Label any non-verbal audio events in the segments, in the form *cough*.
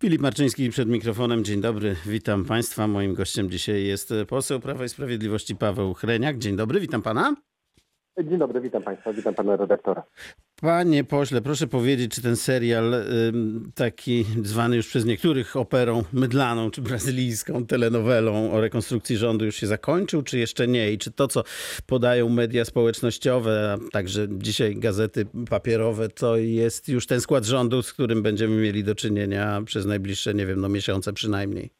Filip Marczyński przed mikrofonem. Dzień dobry, witam Państwa. Moim gościem dzisiaj jest poseł Prawa i Sprawiedliwości Paweł Chreniak. Dzień dobry, witam Pana. Dzień dobry, witam Państwa, witam Pana redaktora. Panie pośle, proszę powiedzieć, czy ten serial taki zwany już przez niektórych operą mydlaną czy brazylijską telenowelą o rekonstrukcji rządu już się zakończył, czy jeszcze nie? I czy to, co podają media społecznościowe, a także dzisiaj gazety papierowe, to jest już ten skład rządu, z którym będziemy mieli do czynienia przez najbliższe, nie wiem, no miesiące przynajmniej?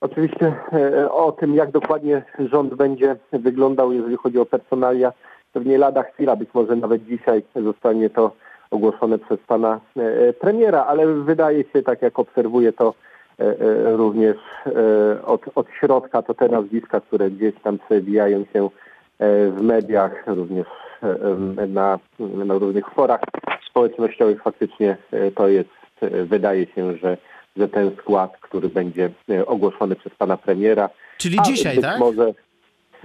Oczywiście e, o tym, jak dokładnie rząd będzie wyglądał, jeżeli chodzi o personalia, pewnie lada chwila, być może nawet dzisiaj zostanie to ogłoszone przez pana e, premiera, ale wydaje się, tak jak obserwuję to e, również od, od środka, to te nazwiska, które gdzieś tam przewijają się w mediach, również na, na różnych forach społecznościowych, faktycznie to jest, wydaje się, że że ten skład, który będzie e, ogłoszony przez pana premiera. Czyli dzisiaj, tak? Może,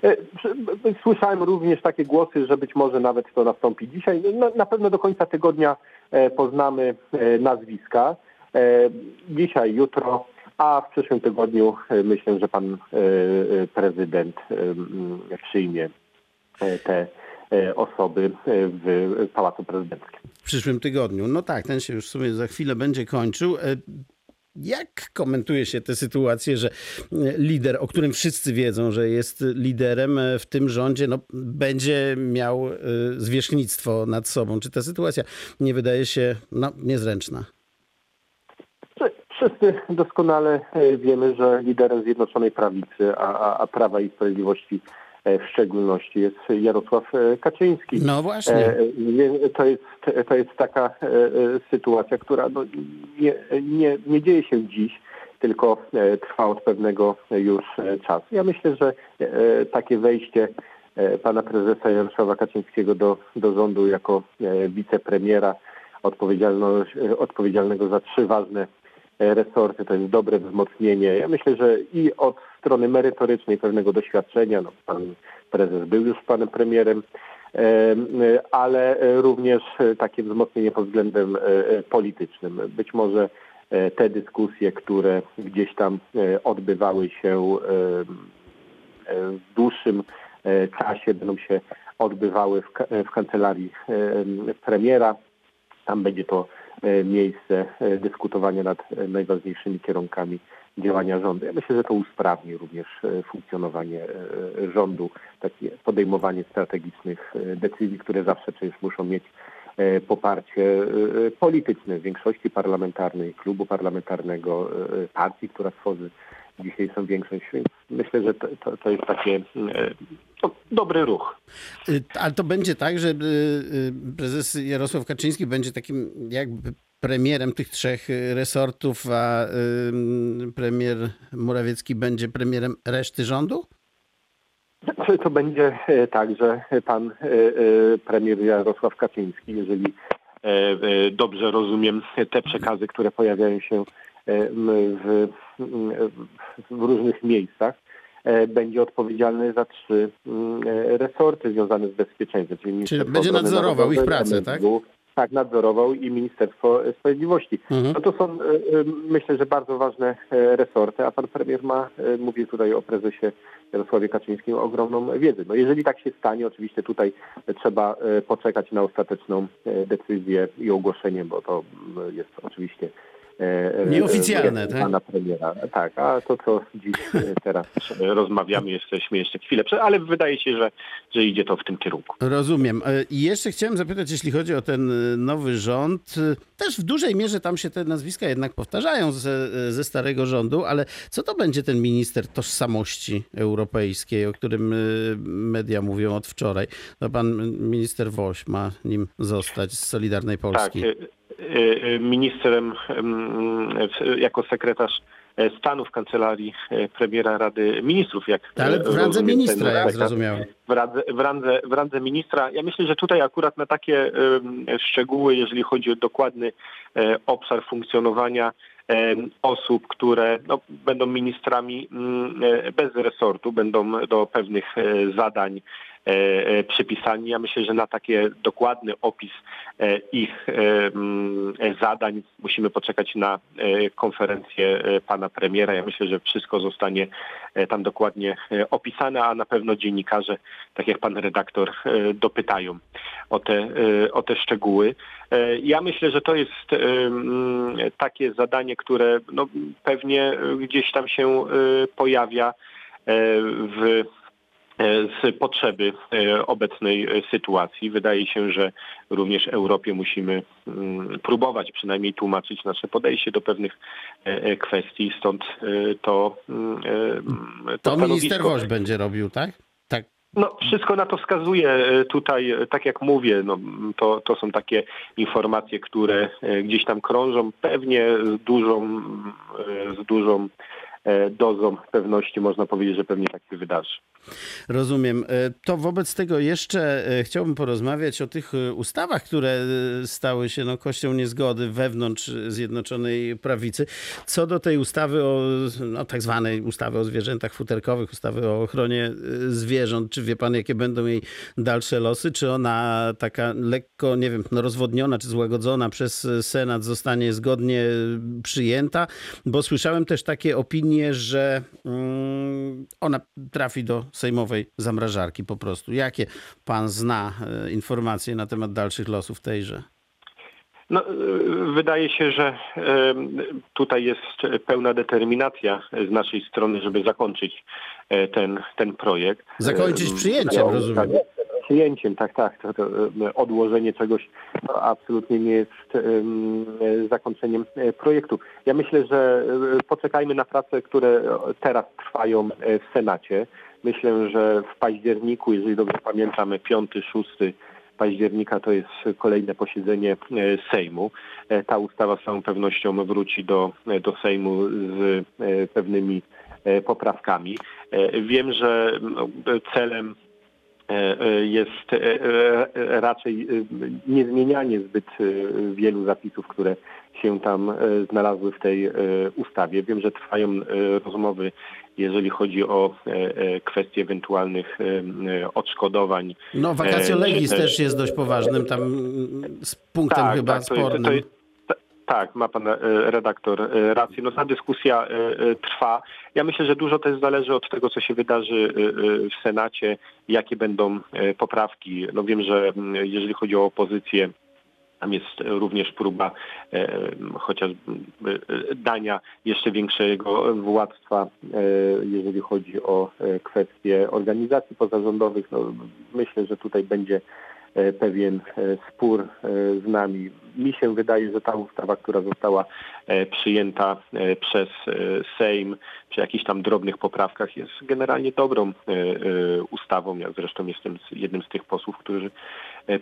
e, Słyszałem również takie głosy, że być może nawet to nastąpi dzisiaj. No, na pewno do końca tygodnia e, poznamy nazwiska. Dzisiaj, jutro, a w przyszłym tygodniu myślę, że pan prezydent przyjmie te osoby w Pałacu Prezydenckim. W przyszłym tygodniu. No tak, ten się już w sumie za chwilę będzie kończył. Jak komentuje się tę sytuację, że lider, o którym wszyscy wiedzą, że jest liderem w tym rządzie, no, będzie miał y, zwierzchnictwo nad sobą? Czy ta sytuacja nie wydaje się no, niezręczna? Wszyscy doskonale e, wiemy, że liderem Zjednoczonej Prawicy, a, a Prawa i Sprawiedliwości E, w szczególności jest Jarosław e, Kaczyński. No właśnie. E, to jest, to jest taka sytuacja, która no nie, nie, nie dzieje się dziś, tylko trwa od pewnego już czasu. Ja myślę, że takie wejście pana prezesa Jarosława Kaczyńskiego do, do rządu jako wicepremiera odpowiedzialnego za trzy ważne resorty, to jest dobre wzmocnienie. Ja myślę, że i od strony merytorycznej pewnego doświadczenia, no, pan prezes był już panem premierem, ale również takie wzmocnienie pod względem e, politycznym. Być może e, te dyskusje, które gdzieś tam e, odbywały się w dłuższym czasie, będą się odbywały w, kancelarii premiera. Tam będzie to E, miejsce e, dyskutowania nad e, najważniejszymi kierunkami działania rządu. Ja myślę, że to usprawni również funkcjonowanie rządu, takie podejmowanie strategicznych decyzji, które zawsze przecież muszą mieć poparcie polityczne większości parlamentarnej, klubu parlamentarnego, partii, która tworzy dzisiejszą większość. Więc myślę, że to, to, to jest takie to dobry ruch. Y, ale to będzie tak, że y, y, prezes Jarosław Kaczyński będzie takim jakby premierem tych trzech resortów, a premier Morawiecki będzie premierem reszty rządu? To będzie e, tak, że pan e, e, premier Jarosław Kaczyński, jeżeli dobrze rozumiem te przekazy, które pojawiają się w, w różnych miejscach, E, będzie odpowiedzialny za trzy mm, e, resorty związane z bezpieczeństwem. Czyli, czyli będzie nadzorował ich pracę, tak? Tak, nadzorował i Ministerstwo Sprawiedliwości. Mhm. No to są, e, myślę, że bardzo ważne resorty, a pan premier ma, mówię tutaj o prezesie Jarosławie Kaczyńskim, ogromną wiedzę. No jeżeli tak się stanie, oczywiście tutaj trzeba poczekać na ostateczną decyzję i ogłoszenie, bo to jest oczywiście E, e, Nieoficjalne, tak? Pana premiera. Tak, a to co dziś e, teraz *laughs* rozmawiamy, jesteśmy jeszcze chwilę, ale wydaje się, że, że idzie to w tym kierunku. Rozumiem. I jeszcze chciałem zapytać, jeśli chodzi o ten nowy rząd, też w dużej mierze tam się te nazwiska jednak powtarzają ze, ze starego rządu, ale co to będzie ten minister tożsamości europejskiej, o którym media mówią od wczoraj? No pan minister Woś ma nim zostać z Solidarnej Polski. Tak. Y, y, ministrem jako sekretarz e, stanu w kancelarii e, premiera Rady Ministrów. Jak Ale w randze ministra, jak zrozumiałem. W randze, w, randze, w randze ministra. Ja myślę, że tutaj akurat na takie szczegóły, jeżeli chodzi o dokładny e, obszar funkcjonowania osób, które no, będą ministrami mm, bez resortu, będą do pewnych zadań przypisani. Ja myślę, że na takie dokładny opis ich mm, zadań musimy poczekać na konferencję pana premiera. Ja myślę, że wszystko zostanie tam dokładnie opisane, a na pewno dziennikarze, tak jak pan redaktor, dopytają o te, o te szczegóły. Ja myślę, że to jest takie zadanie, które no, pewnie gdzieś tam się pojawia w z potrzeby obecnej sytuacji. Wydaje się, że również Europie musimy próbować przynajmniej tłumaczyć nasze podejście do pewnych kwestii, stąd to To, to minister Woś będzie robił, tak? Tak. No, wszystko na to wskazuje. Tutaj, tak jak mówię, no, to, to są takie informacje, które gdzieś tam krążą, pewnie z dużą, z dużą dozą pewności można powiedzieć, że pewnie tak się wydarzy. Rozumiem. To wobec tego jeszcze chciałbym porozmawiać o tych ustawach, które stały się no, kością niezgody wewnątrz Zjednoczonej Prawicy. Co do tej ustawy o no, tak zwanej ustawy o zwierzętach futerkowych, ustawy o ochronie zwierząt, czy wie pan, jakie będą jej dalsze losy? Czy ona taka lekko, nie wiem, no, rozwodniona czy złagodzona przez Senat zostanie zgodnie przyjęta? Bo słyszałem też takie opinie, że mm, ona trafi do sejmowej zamrażarki po prostu. Jakie pan zna informacje na temat dalszych losów tejże? No, wydaje się, że tutaj jest pełna determinacja z naszej strony, żeby zakończyć ten, ten projekt. Zakończyć przyjęciem, rozumiem. Przyjęciem, tak, tak. To, to odłożenie czegoś absolutnie nie jest zakończeniem projektu. Ja myślę, że poczekajmy na prace, które teraz trwają w Senacie. Myślę, że w październiku, jeżeli dobrze pamiętamy, 5-6 października to jest kolejne posiedzenie Sejmu. Ta ustawa z całą pewnością wróci do, do Sejmu z pewnymi poprawkami. Wiem, że celem jest raczej niezmienianie zbyt wielu zapisów, które się tam znalazły w tej ustawie. Wiem, że trwają rozmowy, jeżeli chodzi o kwestie ewentualnych odszkodowań. No, vacatio legis też, jest dość poważnym tam z punktem tak, chyba tak, to spornym. Jest, to jest, tak, ma pan redaktor rację. No ta dyskusja trwa. Ja myślę, że dużo też zależy od tego, co się wydarzy w Senacie, jakie będą poprawki. No wiem, że jeżeli chodzi o opozycję, tam jest również próba chociażby dania jeszcze większego władztwa, jeżeli chodzi o kwestie organizacji pozarządowych. No, myślę, że tutaj będzie pewien spór z nami. Mi się wydaje, że ta ustawa, która została przyjęta przez Sejm przy jakichś tam drobnych poprawkach jest generalnie dobrą ustawą. Ja zresztą jestem jednym z tych posłów, którzy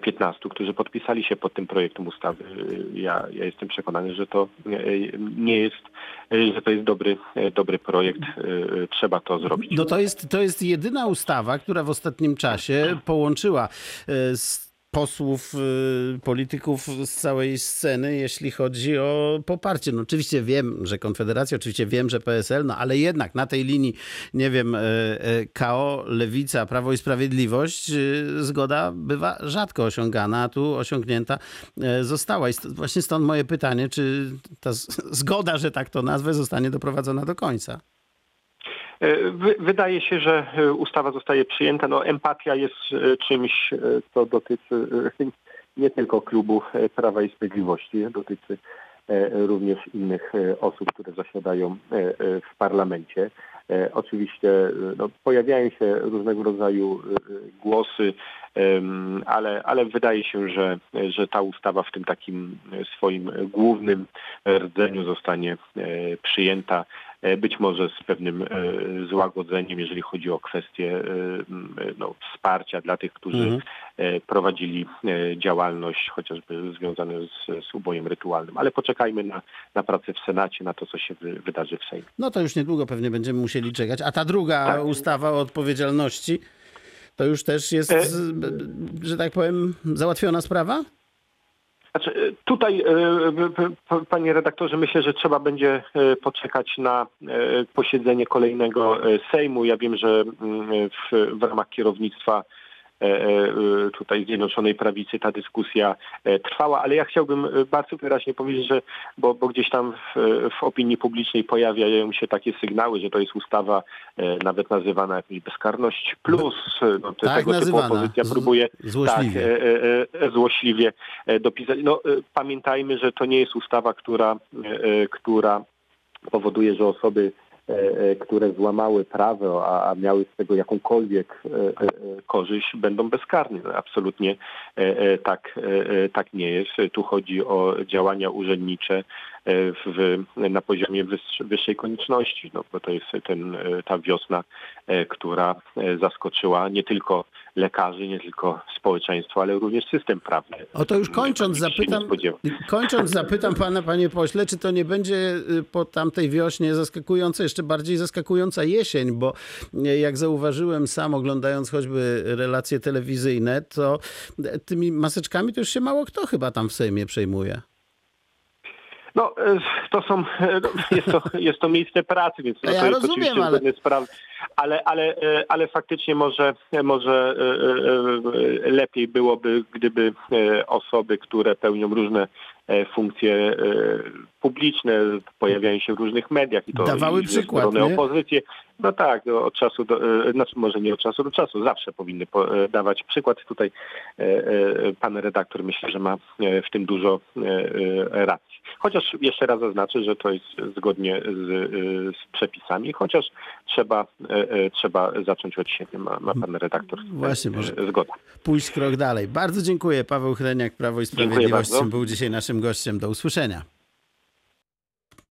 15, którzy podpisali się pod tym projektem ustawy. Ja, ja jestem przekonany, że to nie jest, że to jest dobry, dobry projekt. Trzeba to zrobić. No to jest, to jest jedyna ustawa, która w ostatnim czasie połączyła posłów, polityków z całej sceny, jeśli chodzi o poparcie. No oczywiście wiem, że Konfederacja, oczywiście wiem, że PSL, no ale jednak na tej linii, nie wiem, KO, Lewica, Prawo i Sprawiedliwość, zgoda bywa rzadko osiągana, a tu osiągnięta została. I właśnie stąd moje pytanie, czy ta zgoda, że tak to nazwę, zostanie doprowadzona do końca? Wydaje się, że ustawa zostaje przyjęta. No, empatia jest czymś, co dotyczy *laughs* nie tylko klubu Prawa i Sprawiedliwości, dotyczy również innych osób, które zasiadają w parlamencie. Oczywiście no, pojawiają się różnego rodzaju głosy, ale, ale wydaje się, że, że ta ustawa w tym takim swoim głównym rdzeniu zostanie przyjęta być może z pewnym złagodzeniem, jeżeli chodzi o kwestie no, wsparcia dla tych, którzy mhm. prowadzili działalność chociażby związaną z, z ubojem rytualnym. Ale poczekajmy na, na pracę w Senacie, na to, co się wy, wydarzy w Sejmie. No to już niedługo pewnie będziemy musieli czekać. A ta druga tak. ustawa o odpowiedzialności, to już też jest, że tak powiem, załatwiona sprawa? Tutaj, panie redaktorze, myślę, że trzeba będzie poczekać na posiedzenie kolejnego Sejmu. Ja wiem, że w, w ramach kierownictwa e, e, tutaj Zjednoczonej Prawicy ta dyskusja e, trwała, ale ja chciałbym e, bardzo wyraźnie powiedzieć, że bo, bo gdzieś tam w, w opinii publicznej pojawiają się takie sygnały, że to jest ustawa e, nawet nazywana jakąś bezkarność plus, e, no, Tak tego typu nazywana. opozycja Z- próbuje złośliwie. tak, e, e, e, złośliwie e, dopisać. No, e, pamiętajmy, że to nie jest ustawa, która, e, e, która powoduje, że osoby, e, e, które złamały prawo, a, miały z tego jakąkolwiek e, e, e, korzyść, będą bezkarne. No, absolutnie e, e, tak, e, e, tak nie jest. Tu chodzi o działania urzędnicze e, w, na poziomie wyższ- wyższej konieczności, no, bo to jest ten, e, ta wiosna, e, która e, zaskoczyła nie tylko lekarzy, nie tylko społeczeństwo, ale również system prawny. Oto już kończąc zapytam, kończąc *laughs* zapytam pana, panie pośle, czy to nie będzie y, po tamtej wiośnie zaskakująca, jeszcze bardziej zaskakująca jesień, bo y, jak zauważyłem sam oglądając choćby relacje telewizyjne, to y, tymi maseczkami to już się mało kto chyba tam w Sejmie przejmuje. No, e, to są, e, no, *laughs* jest to, jest to miejsce pracy, więc no, Ja to jest rozumiem, oczywiście ale- zgodne z prawem. Ale, ale, ale faktycznie może, może e, lepiej byłoby, gdyby osoby, które pełnią różne funkcje e, publiczne, pojawiają się w różnych mediach i to Dawały i przykład, opozycji. No tak, no, od czasu do, e, znaczy może nie od czasu do czasu, zawsze powinny po, e, dawać przykład. Tutaj e, e, pan redaktor myślę, że ma e, w tym dużo e, e, racji. Chociaż jeszcze raz zaznaczę, że to jest zgodnie z, e, z przepisami, chociaż trzeba, e, e, trzeba zacząć od siebie. Ma, ma pan redaktor e, Właśnie, może- e, zgodę. Pójść krok dalej. Bardzo dziękuję. Paweł Chreniak, Prawo i Sprawiedliwość był dzisiaj naszym gościem. Do usłyszenia.